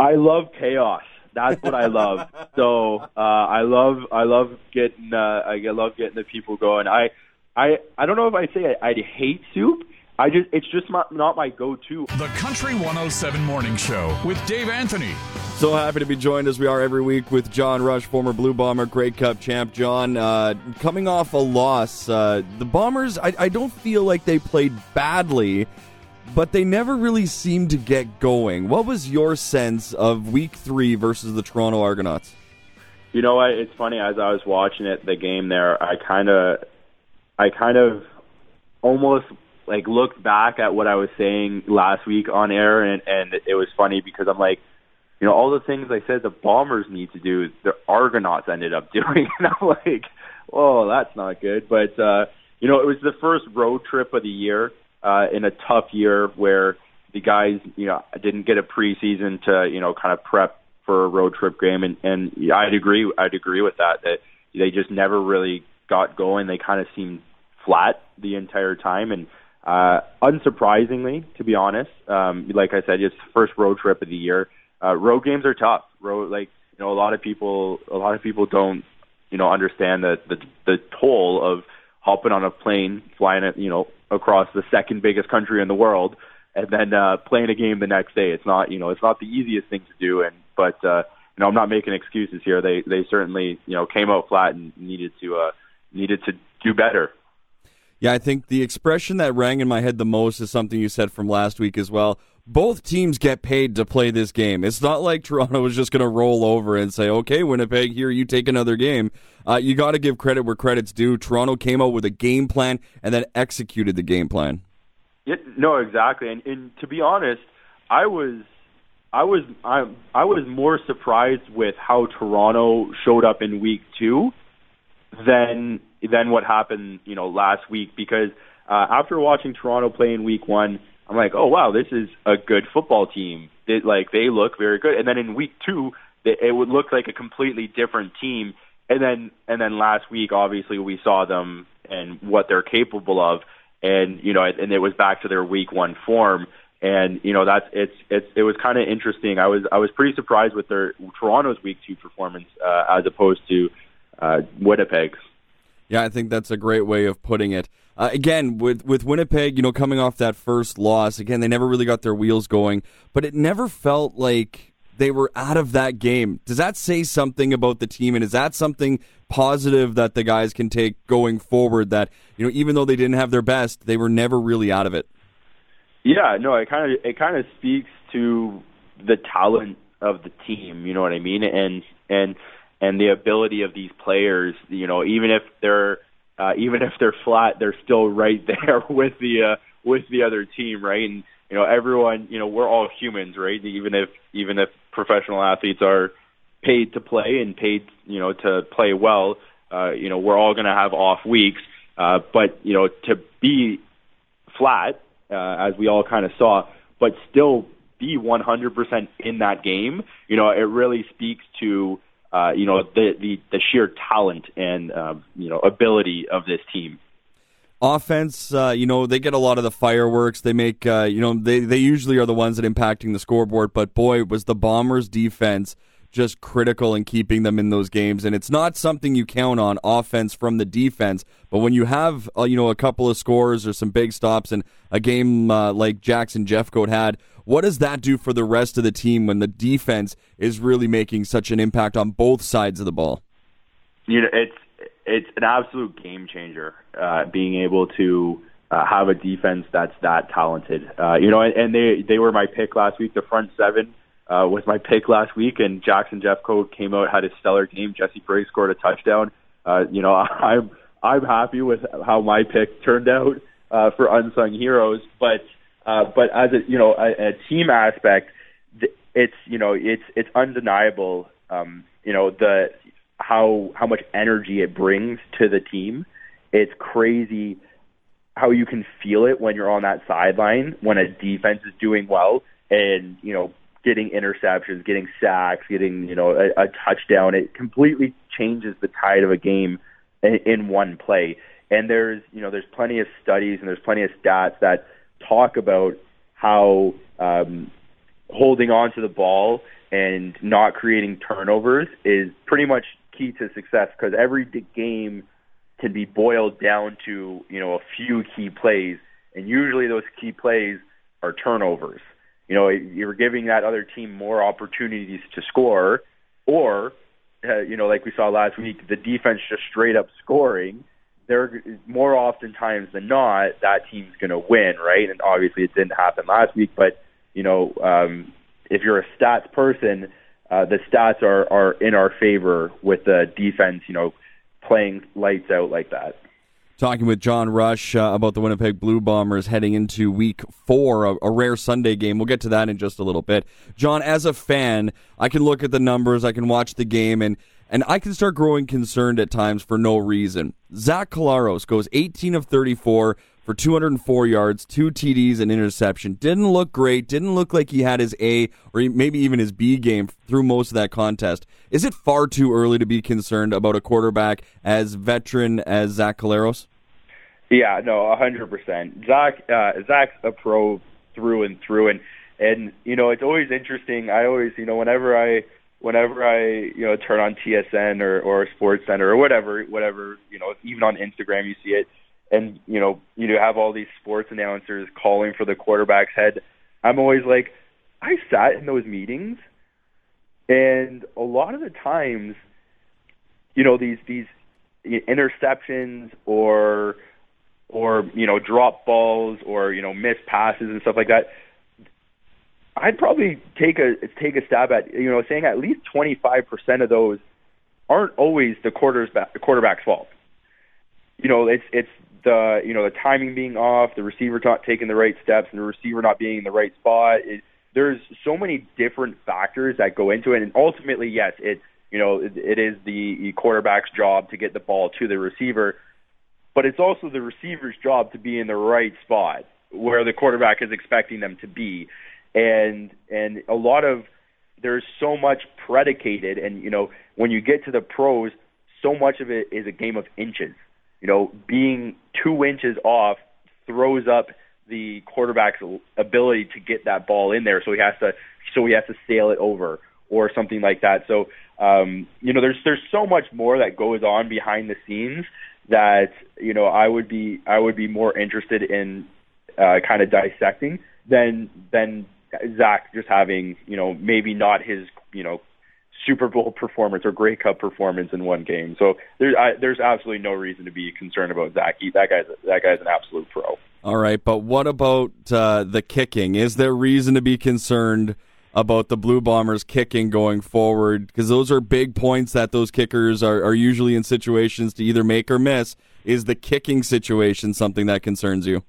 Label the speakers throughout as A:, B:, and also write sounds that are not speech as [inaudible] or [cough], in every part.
A: I love chaos. That's what I love. [laughs] so uh, I love I love getting uh, I love getting the people going. I I I don't know if I say I, I hate soup. I just it's just not, not my go-to.
B: The Country 107 Morning Show with Dave Anthony.
C: So happy to be joined as we are every week with John Rush, former Blue Bomber, Grey Cup champ. John, uh, coming off a loss, uh, the Bombers, I, I don't feel like they played badly, but they never really seemed to get going. What was your sense of week three versus the Toronto Argonauts?
A: You know what? It's funny as I was watching it, the game there. I kind of, I kind of almost like looked back at what I was saying last week on air, and and it was funny because I'm like, you know, all the things I said the Bombers need to do, the Argonauts ended up [laughs] doing, and I'm like, oh, that's not good. But uh, you know, it was the first road trip of the year uh, in a tough year where the guys, you know, didn't get a preseason to, you know, kind of prep for a road trip game, and and I'd agree, I'd agree with that that they just never really got going. They kind of seemed flat the entire time, and uh, unsurprisingly, to be honest, um, like I said, it's the first road trip of the year. Uh, road games are tough. Road, like you know, a lot of people, a lot of people don't, you know, understand the the, the toll of hopping on a plane, flying it, you know, across the second biggest country in the world, and then uh, playing a game the next day. It's not, you know, it's not the easiest thing to do. And but uh, you know, I'm not making excuses here. They they certainly, you know, came out flat and needed to uh, needed to do better.
C: Yeah, I think the expression that rang in my head the most is something you said from last week as well. Both teams get paid to play this game. It's not like Toronto was just going to roll over and say, okay, Winnipeg, here, you take another game. Uh, you got to give credit where credit's due. Toronto came out with a game plan and then executed the game plan.
A: Yeah, no, exactly. And, and to be honest, I was I was I, I was more surprised with how Toronto showed up in week two than than what happened, you know, last week because uh, after watching Toronto play in week one, I'm like, oh wow, this is a good football team. It, like they look very good. And then in week two, it, it would look like a completely different team. And then and then last week, obviously, we saw them and what they're capable of. And you know, and it was back to their week one form. And you know, that's it's it's it was kind of interesting. I was I was pretty surprised with their Toronto's week two performance uh, as opposed to uh, Winnipeg's.
C: Yeah, I think that's a great way of putting it. Uh, again, with with Winnipeg, you know, coming off that first loss, again, they never really got their wheels going, but it never felt like they were out of that game. Does that say something about the team, and is that something positive that the guys can take going forward? That you know, even though they didn't have their best, they were never really out of it.
A: Yeah, no, it kind of it kind of speaks to the talent of the team. You know what I mean? And and and the ability of these players, you know, even if they're uh, even if they're flat, they're still right [laughs] there with the uh, with the other team, right? And you know, everyone, you know, we're all humans, right? Even if even if professional athletes are paid to play and paid, you know, to play well, uh, you know, we're all going to have off weeks. Uh, but you know, to be flat, uh, as we all kind of saw, but still be 100% in that game, you know, it really speaks to uh, you know the, the the sheer talent and uh, you know ability of this team.
C: Offense, uh, you know, they get a lot of the fireworks. They make, uh, you know, they they usually are the ones that impacting the scoreboard. But boy, was the Bombers' defense just critical in keeping them in those games. And it's not something you count on offense from the defense. But when you have, uh, you know, a couple of scores or some big stops and a game uh, like Jackson Jeffcoat had, what does that do for the rest of the team when the defense is really making such an impact on both sides of the ball?
A: You know, it's it's an absolute game changer. Uh, being able to uh, have a defense that's that talented. Uh, you know, and, and they they were my pick last week. The front seven uh, was my pick last week, and Jackson Jeffcoat came out had a stellar game. Jesse Briggs scored a touchdown. Uh, you know, [laughs] I'm I'm happy with how my pick turned out uh, for unsung heroes, but uh, but as a you know a, a team aspect, it's you know it's it's undeniable. Um, you know the how how much energy it brings to the team. It's crazy how you can feel it when you're on that sideline when a defense is doing well and you know getting interceptions, getting sacks, getting you know a, a touchdown. It completely changes the tide of a game in, in one play. And there's you know there's plenty of studies and there's plenty of stats that talk about how um, holding on to the ball and not creating turnovers is pretty much key to success because every game can be boiled down to you know a few key plays, and usually those key plays are turnovers. You know, you're giving that other team more opportunities to score, or uh, you know, like we saw last week, the defense just straight up scoring. They're more often times than not that team's going to win, right? And obviously, it didn't happen last week, but you know, um, if you're a stats person, uh, the stats are are in our favor with the defense. You know, playing lights out like that.
C: Talking with John Rush uh, about the Winnipeg Blue Bombers heading into week four, a, a, rare Sunday game. We'll get to that in just a little bit. John, as a fan, I can look at the numbers, I can watch the game, and, and I can start growing concerned at times for no reason. Zach Collaros goes 18 of 34 for 204 yards, two TDs, and interception. Didn't look great. Didn't look like he had his A or maybe even his B game through most of that contest. Is it far too early to be concerned about a quarterback as veteran as Zach Collaros?
A: Yeah, no, a hundred percent. Zach, uh, Zach's a pro through and through, and and you know it's always interesting. I always, you know, whenever I whenever I you know turn on TSN or or Sports Center or whatever, whatever, you know, even on Instagram you see it and you know you have all these sports announcers calling for the quarterback's head. I'm always like, I sat in those meetings, and a lot of the times, you know these these interceptions or or you know drop balls or you know missed passes and stuff like that. I'd probably take a take a stab at you know saying at least 25% of those aren't always the quarter's the quarterback's fault. You know, it's it's the you know the timing being off, the receiver not taking the right steps, and the receiver not being in the right spot. It, there's so many different factors that go into it, and ultimately, yes, it you know it, it is the quarterback's job to get the ball to the receiver, but it's also the receiver's job to be in the right spot where the quarterback is expecting them to be, and and a lot of there's so much predicated, and you know when you get to the pros, so much of it is a game of inches you know, being two inches off throws up the quarterback's ability to get that ball in there. So he has to, so he has to sail it over or something like that. So, um, you know, there's there's so much more that goes on behind the scenes that you know I would be I would be more interested in uh, kind of dissecting than than Zach just having you know maybe not his you know Super Bowl performance or Grey Cup performance in one game. So there's there's absolutely no reason to be concerned about Zach. He, that guy's that guy's an absolute pro.
C: All right, but what about uh, the kicking? Is there reason to be concerned about the Blue Bombers kicking going forward? Because those are big points that those kickers are, are usually in situations to either make or miss. Is the kicking situation something that concerns you?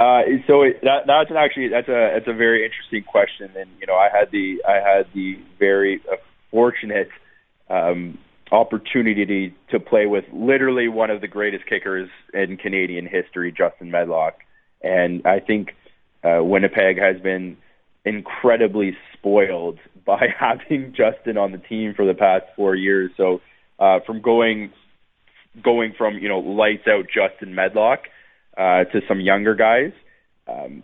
A: Uh, so it, that, that's an actually that's a that's a very interesting question, and you know I had the I had the very uh, fortunate um, opportunity to play with literally one of the greatest kickers in Canadian history, Justin Medlock. And I think uh, Winnipeg has been incredibly spoiled [laughs] by having Justin on the team for the past four years. So uh, from going going from you know lights out Justin Medlock uh, to some younger guys, um,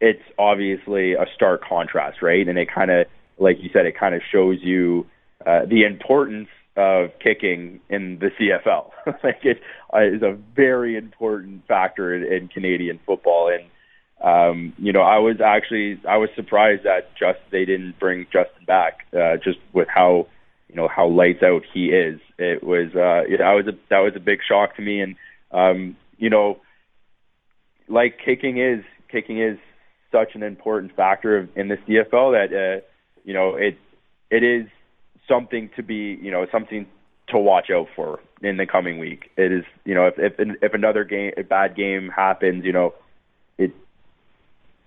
A: it's obviously a stark contrast, right? And it kind of like you said, it kind of shows you uh, the importance of kicking in the CFL. [laughs] like it uh, is a very important factor in, in Canadian football. And um, you know, I was actually I was surprised that just they didn't bring Justin back, uh, just with how you know how lights out he is. It was uh, that was a that was a big shock to me. And um, you know, like kicking is kicking is such an important factor in this CFL that. Uh, you know, it it is something to be, you know, something to watch out for in the coming week. It is, you know, if if if another game, a bad game happens, you know, it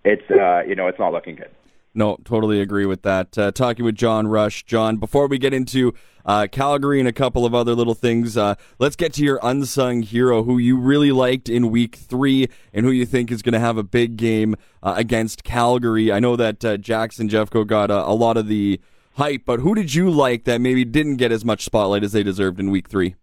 A: it's uh, you know, it's not looking good.
C: No, totally agree with that. Uh, talking with John Rush. John, before we get into uh, Calgary and a couple of other little things, uh, let's get to your unsung hero who you really liked in week three and who you think is going to have a big game uh, against Calgary. I know that uh, Jackson Jeffcoat got a, a, lot of the hype, but who did you like that maybe didn't get as much spotlight as they deserved in week three?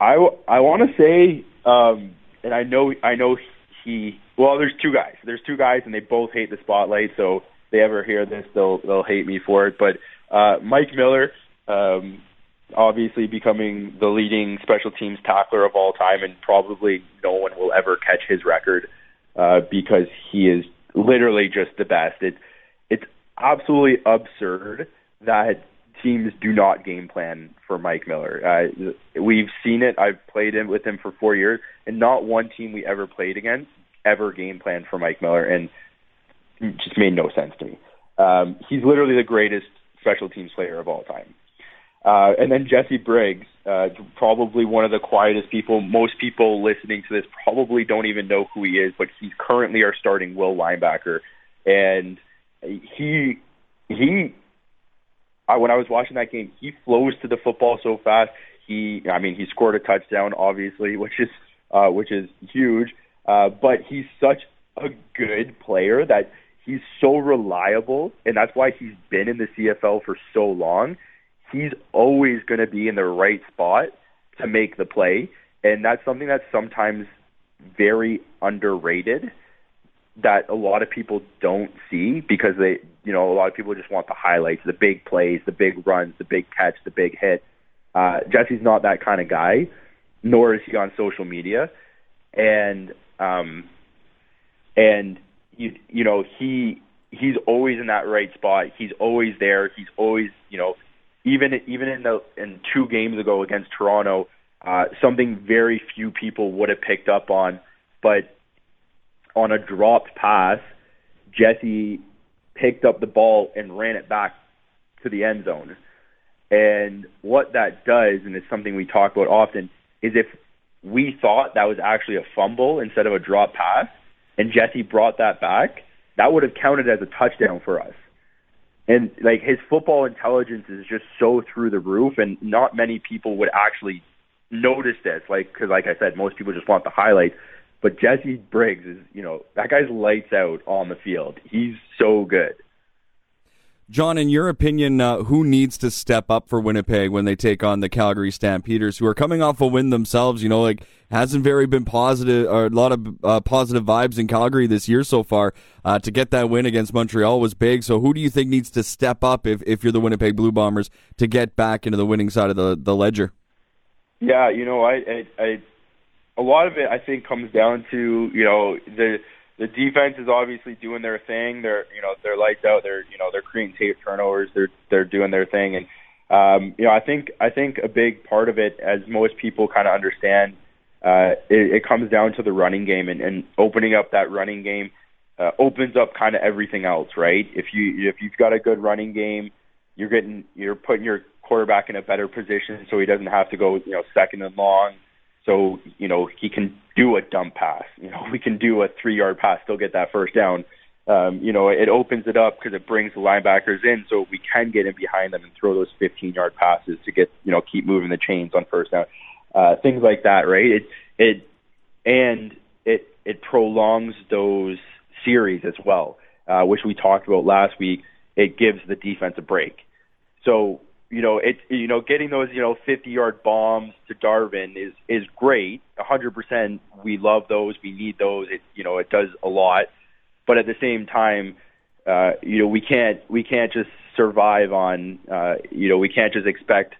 A: I, I want to say, um, and I know I know he well, there's two guys. There's two guys, and they both hate the spotlight. So if they ever hear this, they'll they'll hate me for it. But uh, Mike Miller, um, obviously becoming the leading special teams tackler of all time, and probably no one will ever catch his record uh, because he is literally just the best. It's it's absolutely absurd that teams do not game plan for Mike Miller. Uh, we've seen it. I've played in with him for four years, and not one team we ever played against ever game planned for Mike Miller, and it just made no sense to me. Um, he's literally the greatest special teams player of all time. Uh, and then Jesse Briggs, uh, probably one of the quietest people. Most people listening to this probably don't even know who he is, but he's currently our starting will linebacker. And he, he, I, when I was watching that game, he flows to the football so fast. He, I mean, he scored a touchdown, obviously, [laughs] which is, uh, which is huge. Uh, but he's such a good player that he's so reliable, and that's why he's been in the CFL for so long he's always going to be in the right spot to make the play. And that's something that's sometimes very underrated that a lot of people don't see because they, you know, a lot of people just want the highlights, the big plays, the big runs, the big catch, the big hit. Uh, Jesse's not that kind of guy, nor is he on social media. And, um, and you, you know, he, he's always in that right spot. He's always there. He's always, you know, even even in the in two games ago against Toronto, uh, something very few people would have picked up on. But on a dropped pass, Jesse picked up the ball and ran it back to the end zone. And what that does, and it's something we talk about often, is if we thought that was actually a fumble instead of a drop pass, and Jesse brought that back, that would have counted as a touchdown for us and like his football intelligence is just so through the roof, and not many people would actually notice this. Like, because like I said, most people just want the highlights. But Jesse Briggs is, you know, that guy's lights out on the field. He's so good.
C: John, in your opinion, uh, who needs to step up for Winnipeg when they take on the Calgary Stampeders, who are coming off a win themselves? You know, like hasn't very been positive, or a lot of uh, positive vibes in Calgary this year so far. Uh, to get that win against Montreal was big. So, who do you think needs to step up if, if you're the Winnipeg Blue Bombers to get back into the winning side of the the ledger?
A: Yeah, you know, I, I, I a lot of it I think comes down to you know the the defense is obviously doing their thing. They're you know they're lights out. They're you know they're creating tape turnovers. They're they're doing their thing, and um, you know I think I think a big part of it, as most people kind of understand, uh, it, it comes down to the running game and, and opening up that running game uh, opens up kind of everything else, right? If you if you've got a good running game, you're getting you're putting your quarterback in a better position so he doesn't have to go you know second and long so, you know, he can do a dump pass. You know, [laughs] we can do a three yard pass, still get that first down. Um, you know, it opens it up because it brings the linebackers in so we can get in behind them and throw those 15 yard passes to get, you know, keep moving the chains on first down. Uh, things like that, right? It, it, and it, it prolongs those series as well, uh, which we talked about last week. It gives the defense a break. So you know, it you know, getting those you know 50 yard bombs to Darvin is is great. 100%, we love those. We need those. It you know, it does a lot. But at the same time, uh, you know, we can't we can't just survive on uh, you know, we can't just expect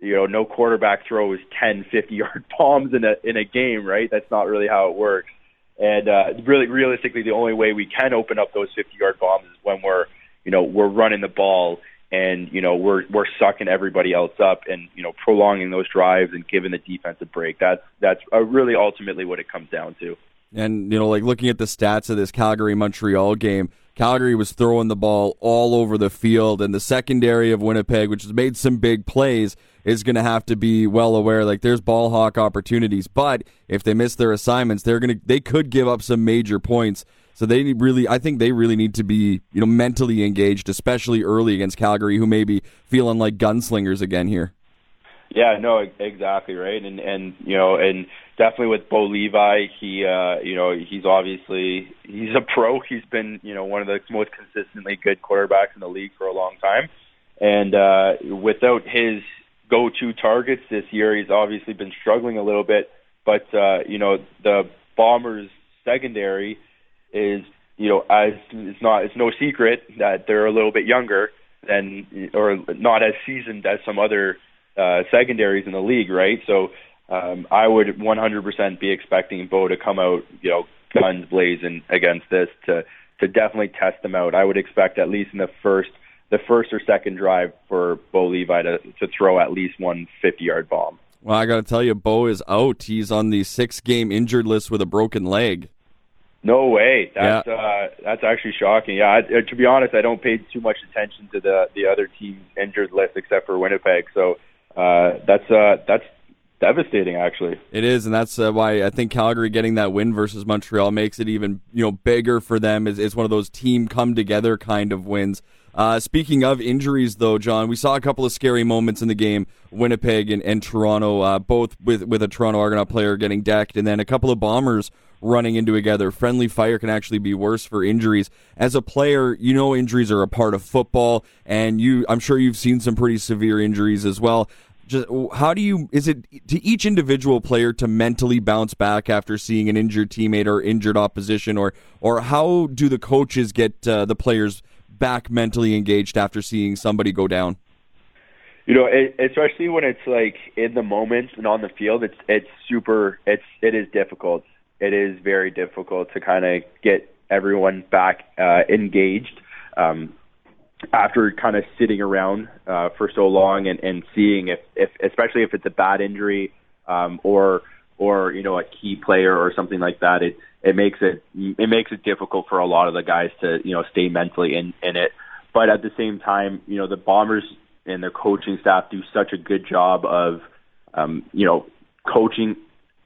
A: you know, no quarterback throws 10, 50 yard [laughs] bombs in a in a game, right? That's not really how it works. And uh, really, realistically, the only way we can open up those 50 yard bombs is when we're, you know, we're running the ball and you know we're we're sucking everybody else up and you know prolonging those drives and giving the defense a break. That's that's uh, really ultimately what it comes down to.
C: And you know, like looking at the stats of this Calgary Montreal game, Calgary was throwing the ball all over the field, and the secondary of Winnipeg, which has made some big plays, is going to have to be well aware. Like there's ball hawk opportunities, but if they miss their assignments, they're gonna they could give up some major points. So they really, I think they really need to be, you know, mentally engaged, especially early against Calgary, who may be feeling like gunslingers again here.
A: Yeah, no, exactly right, and and you know, and definitely with Bo Levi, he, uh, you know, he's obviously he's a pro. He's been, you know, one of the most consistently good quarterbacks in the league for a long time, and uh, without his go-to targets this year, he's obviously been struggling a little bit. But uh, you know, the Bombers secondary is you know, as it's not it's no secret that they're a little bit younger than or not as seasoned as some other uh, secondaries in the league, right? So um, I would 100% be expecting Bo to come out, you know, guns blazing against this to to definitely test them out. I would expect at least in the first the first or second drive for Bo Levi to to throw at least one 50 yard bomb.
C: Well, I got to tell you, Bo is out. He's on the six game injured list with a broken leg.
A: No way. That's yeah. uh, that's actually shocking. Yeah, I, uh, to be honest, I don't pay too much attention to the the other teams' injured list except for Winnipeg. So uh, that's uh, that's devastating, actually.
C: It is, and that's uh, why I think Calgary getting that win versus Montreal makes it even you know bigger for them. Is it's one of those team come together kind of wins. Uh, speaking of injuries, though, John, we saw a couple of scary moments in the game. Winnipeg and, and Toronto, uh, both with with a Toronto Argonaut player getting decked, and then a couple of Bombers running into together. Friendly fire can actually be worse for injuries. As a player, you know injuries are a part of football, and you I'm sure you've seen some pretty severe injuries as well. Just how do you is it to each individual player to mentally bounce back after seeing an injured teammate or injured opposition, or or how do the coaches get uh, the players back mentally engaged after seeing somebody go down?
A: You know, it, especially when it's like in the moment and on the field, it's it's super. It's it is difficult it is very difficult to kind of get everyone back uh, engaged um, after kind of sitting around uh, for so long and, and seeing if, if, especially if it's a bad injury um, or or you know a key player or something like that. It it makes it it makes it difficult for a lot of the guys to you know stay mentally in in it. But at the same time, you know the Bombers and their coaching staff do such a good job of um, you know coaching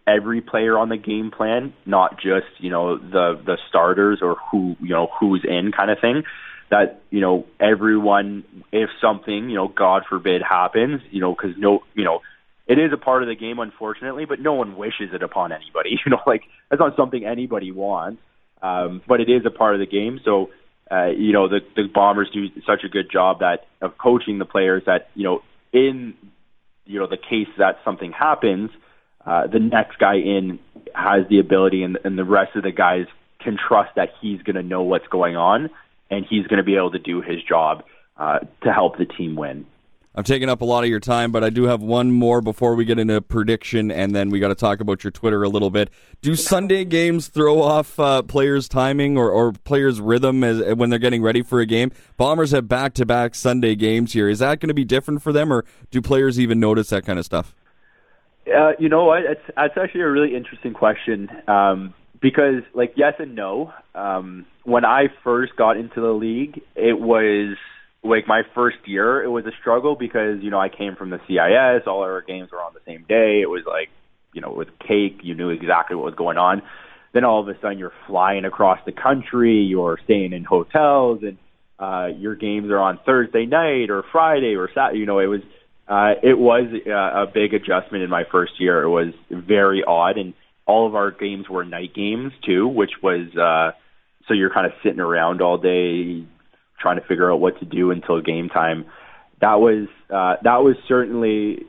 A: every player on the game plan, not just you know the the starters or who you know who's in kind of thing. That you know everyone, if something you know God forbid happens, you know because no you know it is a part of the game unfortunately, but no one wishes it upon anybody. You know like that's not something anybody wants, um, but it is a part of the game. So uh, you know the the Bombers do such a good job that of coaching the players that you know in you know the case that something happens uh, the next guy in has the ability, and, and the rest of the guys can trust that he's going to know what's going on, and he's going to be able to do his job uh, to help the team win.
C: I'm taking up a lot of your time, but I do have one more before we get into prediction, and then we got to talk about your Twitter a little bit. Do Sunday games throw off uh, players' timing or, or players' rhythm as, when they're getting ready for a game? Bombers have back-to-back Sunday games here. Is that going to be different for them, or do players even notice that kind of stuff?
A: Uh, you know what? It's that's actually a really interesting question um, because, like, yes and no. Um, when I first got into the league, it was like my first year. It was a struggle because you know I came from the CIS. All our games were on the same day. It was like you know with cake. You knew exactly what was going on. Then all of a sudden you're flying across the country. You're staying in hotels and uh, your games are on Thursday night or Friday or Saturday. You know, it was uh, it was uh, a big adjustment in my first year. It was very odd, and all of our games were night games too, which was uh, so you're kind of sitting around all day trying to figure out what to do until game time. That was uh, that was certainly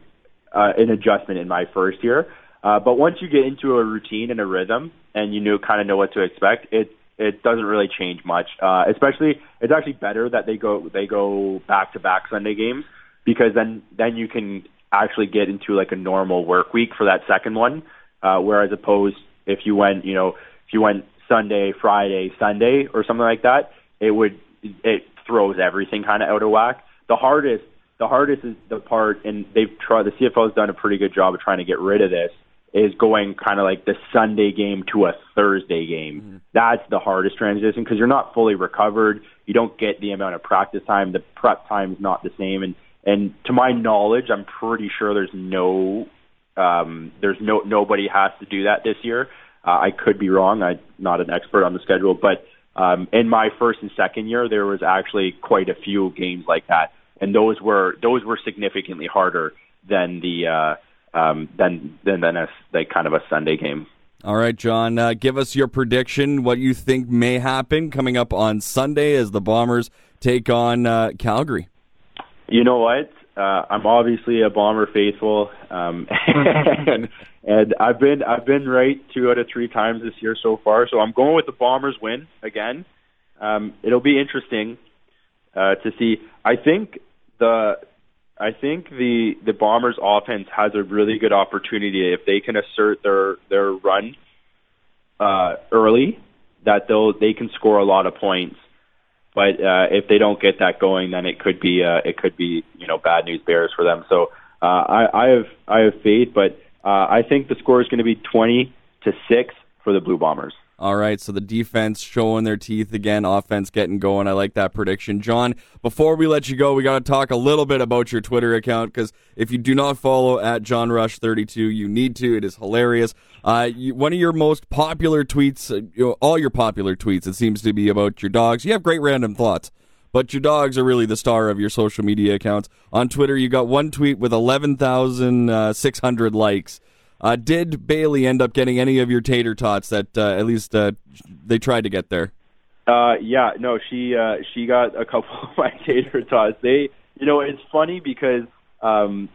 A: uh, an adjustment in my first year. Uh, but once you get into a routine and a rhythm, and you know kind of know what to expect, it it doesn't really change much. Uh, especially, it's actually better that they go they go back to back Sunday games because then then you can actually get into like a normal work week for that second one. Uh, whereas opposed if you went, you know, if you went Sunday, Friday, Sunday, or something like that, it would it throws everything kind of out of whack. The hardest the hardest is the part, and they've tried. The CFL has done a pretty good job of trying to get rid of this. Is going kind of like the Sunday game to a Thursday game. Mm-hmm. That's the hardest transition because you're not fully recovered. You don't get the amount of practice time. The prep time is not the same, and and to my knowledge, I'm pretty sure there's no, um, there's no nobody has to do that this year. Uh, I could be wrong. I'm not an expert on the schedule, but um, in my first and second year, there was actually quite a few games like that, and those were those were significantly harder than the uh, um, than than than a like kind of a Sunday game.
C: All right, John, uh, give us your prediction. What you think may happen coming up on Sunday as the Bombers take on uh, Calgary.
A: You know what? uh, I'm obviously a Bomber faithful, um, [laughs] and, and I've been I've been right two out of three times this year so far. So I'm going with the Bombers win again. Um, it'll be interesting uh, to see. I think the I think the the Bombers offense has a really good opportunity if they can assert their their run uh, early that they'll they can score a lot of points. But uh, if they don't get that going, then it could be uh, it could be you know bad news bears for them. So uh, I, I have I have faith, but uh, I think the score is going to be twenty to six for the Blue Bombers.
C: All right, so the defense showing their teeth again, offense getting going. I like that prediction. John, before we let you go, we got to talk a little bit about your Twitter account because if you do not follow at John Rush 32, you need to. It is hilarious. Uh, you, one of your most popular tweets, uh, you know, all your popular tweets, it seems to be about your dogs. You have great random thoughts, but your dogs are really the star of your social media accounts. On Twitter, you got one tweet with 11,600 likes. Uh, did Bailey end up getting any of your tater tots that uh, at least uh, they tried to get there?
A: Uh, yeah, no, she uh, she got a couple [laughs] of my tater tots. They, you know, it's funny because um,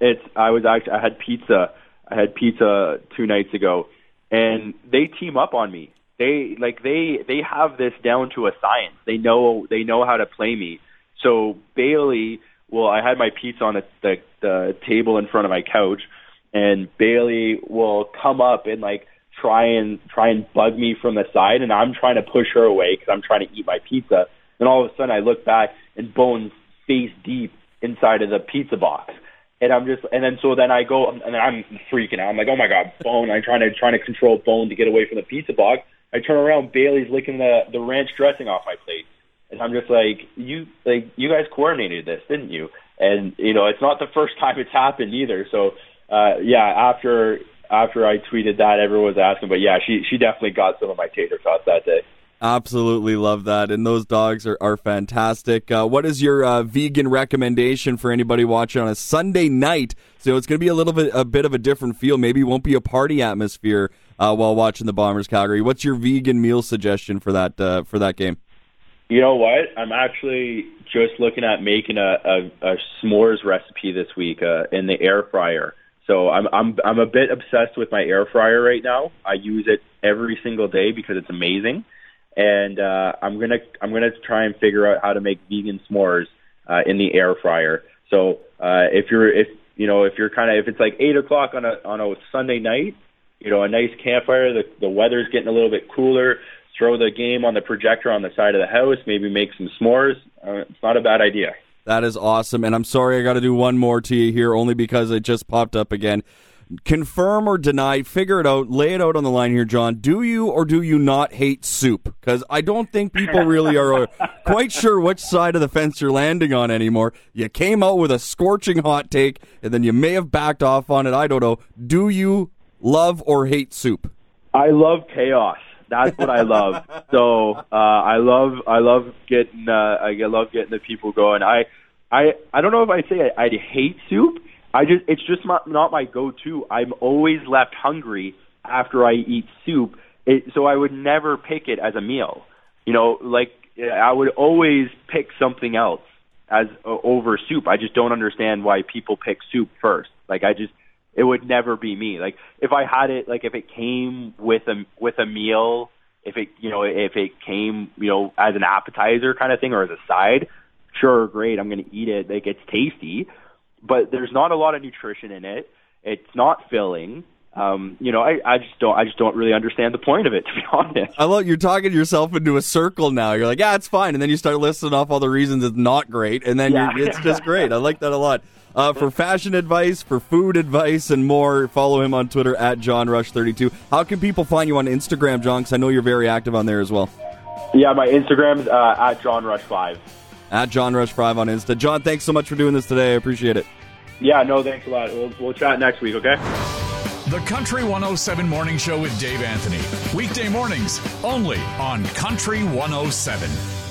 A: it's I was actually I had pizza. I had pizza two nights ago, and they team up on me. They like they they have this down to a science. They know they know how to play me. So Bailey, well, I had my pizza on the, the, the table in front of my couch and Bailey will come up and like try and try and bug me from the side, and I'm trying to push her away because I'm trying to eat my pizza. Then all of a sudden, I look back and Bone's face deep inside of the pizza box, and I'm just and then so then I go and I'm freaking out. I'm like, oh my god, Bone! I'm trying to trying to control Bone to get away from the pizza box. I turn around, Bailey's licking the the ranch dressing off my plate, and I'm just like, you like you guys coordinated this, didn't you? And you know, it's not the first time it's happened either. So uh, yeah, after after I tweeted that, everyone was asking, but yeah, she she definitely got some of my tater tots that day.
C: Absolutely love that, and those dogs are are fantastic. Uh, what is your uh, vegan recommendation for anybody watching on a Sunday night? So it's going to be a little bit a bit of a different feel. Maybe it won't be a party atmosphere uh, while watching the Bombers Calgary. What's your vegan meal suggestion for that uh, for that game?
A: You know what? I'm actually just looking at making a, a, a s'mores recipe this week uh, in the air fryer. So I'm I'm I'm a bit obsessed with my air fryer right now. I use it every single day because it's amazing, and uh, I'm gonna I'm gonna try and figure out how to make vegan s'mores uh, in the air fryer. So uh, if you're if you know if you're kind of if it's like eight o'clock on a on a Sunday night, you know a nice campfire, the the weather's getting a little bit cooler. Throw the game on the projector on the side of the house. Maybe make some s'mores. Uh, it's not a bad idea.
C: That is awesome. And I'm sorry I got to do one more to you here only because it just popped up again. Confirm or deny, figure it out, lay it out on the line here, John. Do you or do you not hate soup? Because I don't think people really are uh, [laughs] quite sure which side of the fence you're landing on anymore. You came out with a scorching hot take and then you may have backed off on it. I don't know. Do you love or hate soup?
A: I love chaos. That's what I love. so uh, I love I love getting uh, I love getting the people going. I I I don't know if I say I, I hate soup. I just it's just not, not my go-to. I'm always left hungry after I eat soup, it, so I would never pick it as a meal. You know, like I would always pick something else as uh, over soup. I just don't understand why people pick soup first. Like I just it would never be me. Like if I had it, like if it came with a with a meal, if it you know if it came you know as an appetizer kind of thing or as a side, sure, great, I'm going to eat it. Like it's tasty, but there's not a lot of nutrition in it. It's not filling um, you know, I, I just don't I just don't really understand the point of it [laughs] to be honest.
C: I love you're talking yourself into a circle now. You're like, yeah, it's fine, and then you start listing off all the reasons it's not great, and then yeah. it's just great. I like that a lot. Uh, for fashion advice, for food advice, and more, follow him on Twitter at John Rush 32 How can people find you on Instagram, John? Because I know you're very active on there as well.
A: Yeah, my Instagram's uh, at John Rush 5
C: At John Rush 5 on Insta. John, thanks so much for doing this today. I appreciate it.
A: Yeah, no, thanks a lot. We'll, we'll chat next week, okay?
B: The Country 107 Morning Show with Dave Anthony. Weekday mornings only on Country 107.